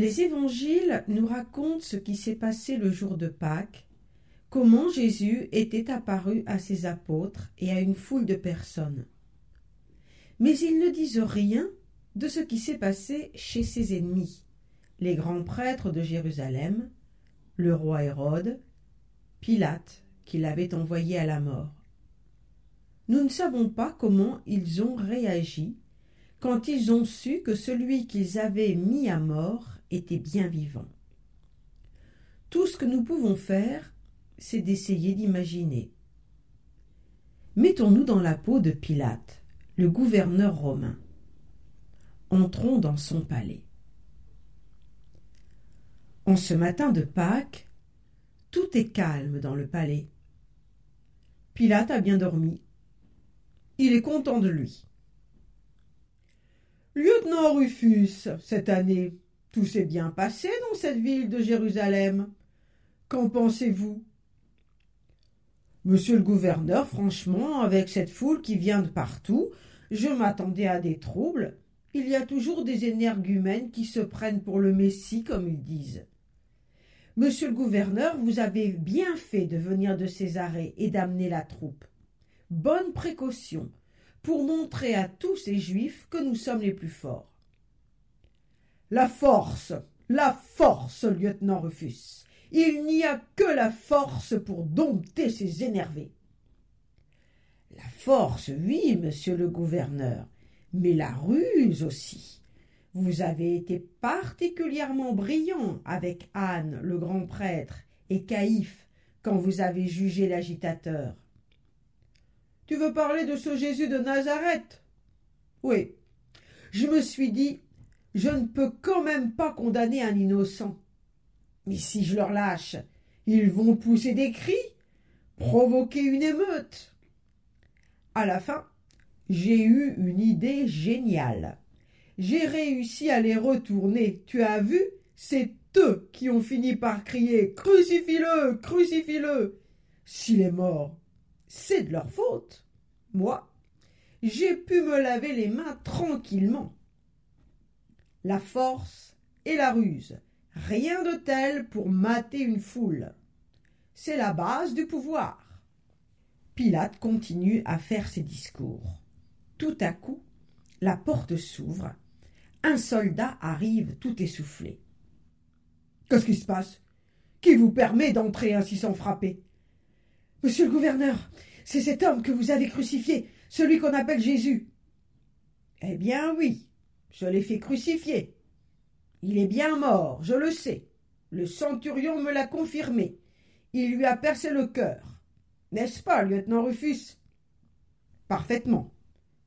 Les évangiles nous racontent ce qui s'est passé le jour de Pâques, comment Jésus était apparu à ses apôtres et à une foule de personnes. Mais ils ne disent rien de ce qui s'est passé chez ses ennemis, les grands prêtres de Jérusalem, le roi Hérode, Pilate, qui l'avait envoyé à la mort. Nous ne savons pas comment ils ont réagi quand ils ont su que celui qu'ils avaient mis à mort était bien vivant. Tout ce que nous pouvons faire, c'est d'essayer d'imaginer. Mettons-nous dans la peau de Pilate, le gouverneur romain. Entrons dans son palais. En ce matin de Pâques, tout est calme dans le palais. Pilate a bien dormi. Il est content de lui. Lieutenant Rufus, cette année, tout s'est bien passé dans cette ville de Jérusalem. Qu'en pensez-vous? Monsieur le gouverneur, franchement, avec cette foule qui vient de partout, je m'attendais à des troubles. Il y a toujours des énergumènes qui se prennent pour le Messie, comme ils disent. Monsieur le gouverneur, vous avez bien fait de venir de Césarée et d'amener la troupe. Bonne précaution pour montrer à tous ces juifs que nous sommes les plus forts. La force, la force, lieutenant Rufus. Il n'y a que la force pour dompter ces énervés. La force, oui, monsieur le gouverneur, mais la ruse aussi. Vous avez été particulièrement brillant avec Anne, le grand prêtre, et Caïphe, quand vous avez jugé l'agitateur. Tu veux parler de ce Jésus de Nazareth? Oui. Je me suis dit, je ne peux quand même pas condamner un innocent. Mais si je leur lâche, ils vont pousser des cris, provoquer une émeute. À la fin, j'ai eu une idée géniale. J'ai réussi à les retourner. Tu as vu C'est eux qui ont fini par crier Crucifie-le Crucifie-le S'il est mort, c'est de leur faute. Moi, j'ai pu me laver les mains tranquillement. La force et la ruse, rien de tel pour mater une foule. C'est la base du pouvoir. Pilate continue à faire ses discours. Tout à coup, la porte s'ouvre. Un soldat arrive tout essoufflé. Qu'est-ce qui se passe? Qui vous permet d'entrer ainsi sans frapper? Monsieur le gouverneur, c'est cet homme que vous avez crucifié, celui qu'on appelle Jésus. Eh bien oui, je l'ai fait crucifier. Il est bien mort, je le sais. Le centurion me l'a confirmé. Il lui a percé le cœur. N'est-ce pas, lieutenant Rufus? Parfaitement.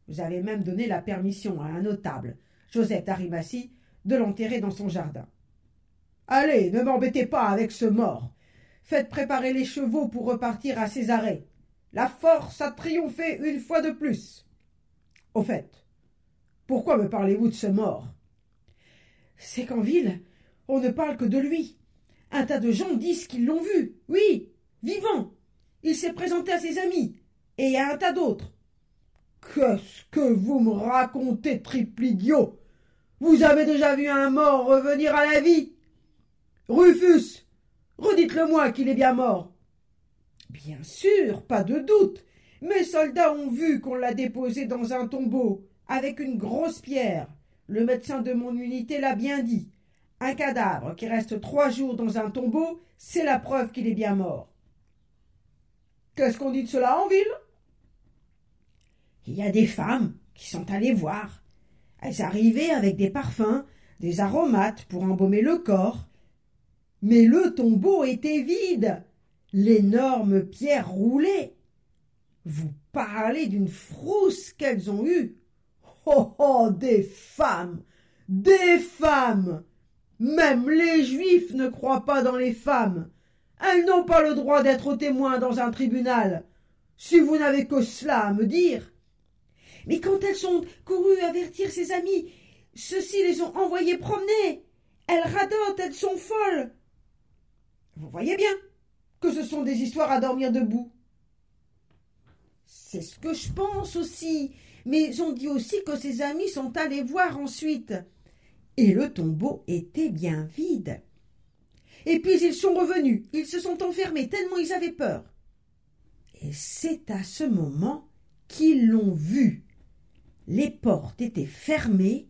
Vous avez même donné la permission à un notable, Joseph d'Arimathie, de l'enterrer dans son jardin. Allez, ne m'embêtez pas avec ce mort. Faites préparer les chevaux pour repartir à Césarée. La force a triomphé une fois de plus. Au fait, pourquoi me parlez-vous de ce mort? C'est qu'en ville, on ne parle que de lui. Un tas de gens disent qu'ils l'ont vu. Oui, vivant. Il s'est présenté à ses amis et à un tas d'autres. Qu'est-ce que vous me racontez, triple idiot? Vous avez déjà vu un mort revenir à la vie? Rufus, redites-le-moi qu'il est bien mort. Bien sûr, pas de doute. Mes soldats ont vu qu'on l'a déposé dans un tombeau, avec une grosse pierre. Le médecin de mon unité l'a bien dit. Un cadavre qui reste trois jours dans un tombeau, c'est la preuve qu'il est bien mort. Qu'est-ce qu'on dit de cela en ville? Il y a des femmes qui sont allées voir. Elles arrivaient avec des parfums, des aromates pour embaumer le corps. Mais le tombeau était vide l'énorme pierre roulée. Vous parlez d'une frousse qu'elles ont eue. Oh oh, des femmes, des femmes. Même les juifs ne croient pas dans les femmes. Elles n'ont pas le droit d'être témoins dans un tribunal. Si vous n'avez que cela à me dire. Mais quand elles sont courues avertir ses amis, ceux-ci les ont envoyées promener. Elles radotent, elles sont folles. Vous voyez bien que ce sont des histoires à dormir debout. C'est ce que je pense aussi. Mais on dit aussi que ses amis sont allés voir ensuite. Et le tombeau était bien vide. Et puis ils sont revenus, ils se sont enfermés tellement ils avaient peur. Et c'est à ce moment qu'ils l'ont vu. Les portes étaient fermées,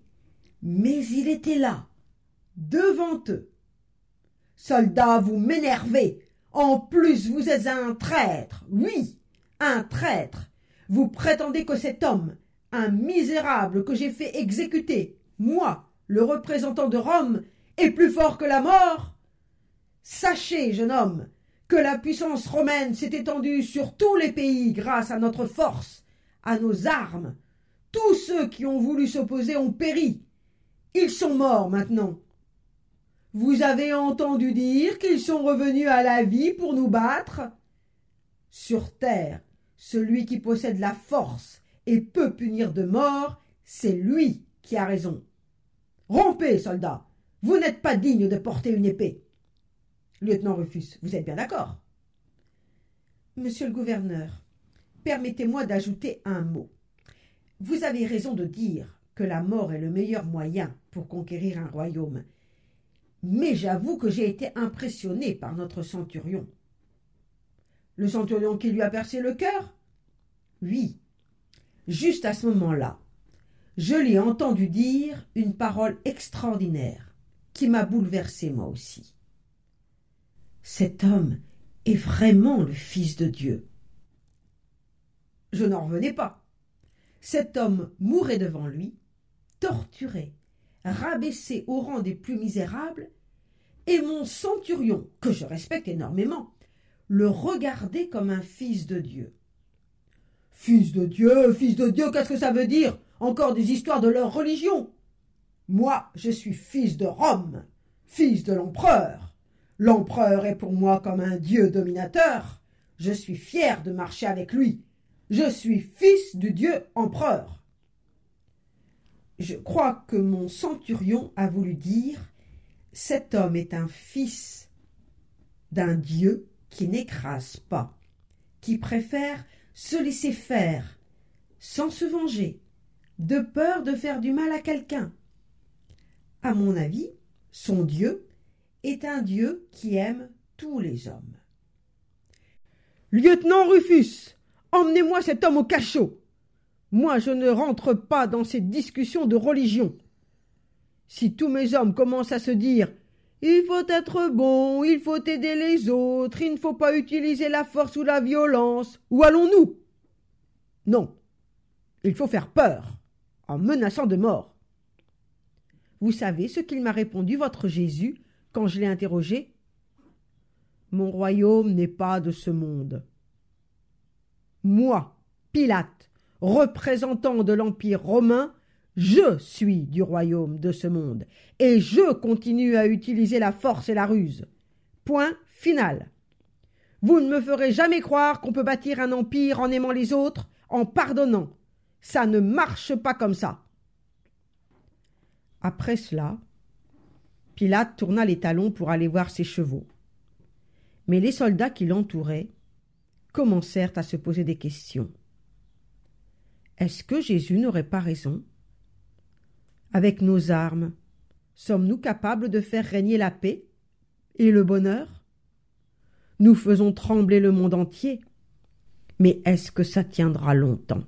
mais il était là, devant eux. Soldats, vous m'énervez. En plus, vous êtes un traître. Oui, un traître. Vous prétendez que cet homme, un misérable que j'ai fait exécuter, moi, le représentant de Rome, est plus fort que la mort Sachez, jeune homme, que la puissance romaine s'est étendue sur tous les pays grâce à notre force, à nos armes. Tous ceux qui ont voulu s'opposer ont péri. Ils sont morts maintenant. Vous avez entendu dire qu'ils sont revenus à la vie pour nous battre? Sur terre, celui qui possède la force et peut punir de mort, c'est lui qui a raison. Rompez, soldats. Vous n'êtes pas digne de porter une épée. Lieutenant Rufus, vous êtes bien d'accord Monsieur le gouverneur, permettez-moi d'ajouter un mot. Vous avez raison de dire que la mort est le meilleur moyen pour conquérir un royaume. Mais j'avoue que j'ai été impressionné par notre centurion. Le centurion qui lui a percé le cœur? Oui. Juste à ce moment-là, je l'ai entendu dire une parole extraordinaire qui m'a bouleversé moi aussi. Cet homme est vraiment le Fils de Dieu. Je n'en revenais pas. Cet homme mourait devant lui, torturé, rabaissé au rang des plus misérables, et mon centurion, que je respecte énormément, le regardait comme un fils de Dieu. Fils de Dieu, fils de Dieu, qu'est-ce que ça veut dire? Encore des histoires de leur religion. Moi, je suis fils de Rome, fils de l'empereur. L'empereur est pour moi comme un dieu dominateur. Je suis fier de marcher avec lui. Je suis fils du dieu empereur. Je crois que mon centurion a voulu dire cet homme est un fils d'un dieu qui n'écrase pas, qui préfère se laisser faire, sans se venger, de peur de faire du mal à quelqu'un. À mon avis, son Dieu est un Dieu qui aime tous les hommes. Lieutenant Rufus, emmenez-moi cet homme au cachot. Moi, je ne rentre pas dans ces discussions de religion. Si tous mes hommes commencent à se dire il faut être bon, il faut aider les autres, il ne faut pas utiliser la force ou la violence, où allons-nous? Non, il faut faire peur, en menaçant de mort. Vous savez ce qu'il m'a répondu, votre Jésus, quand je l'ai interrogé? Mon royaume n'est pas de ce monde. Moi, Pilate, représentant de l'Empire romain, je suis du royaume de ce monde, et je continue à utiliser la force et la ruse. Point final. Vous ne me ferez jamais croire qu'on peut bâtir un empire en aimant les autres, en pardonnant. Ça ne marche pas comme ça. Après cela, Pilate tourna les talons pour aller voir ses chevaux. Mais les soldats qui l'entouraient commencèrent à se poser des questions. Est-ce que Jésus n'aurait pas raison Avec nos armes, sommes-nous capables de faire régner la paix et le bonheur? Nous faisons trembler le monde entier. Mais est-ce que ça tiendra longtemps?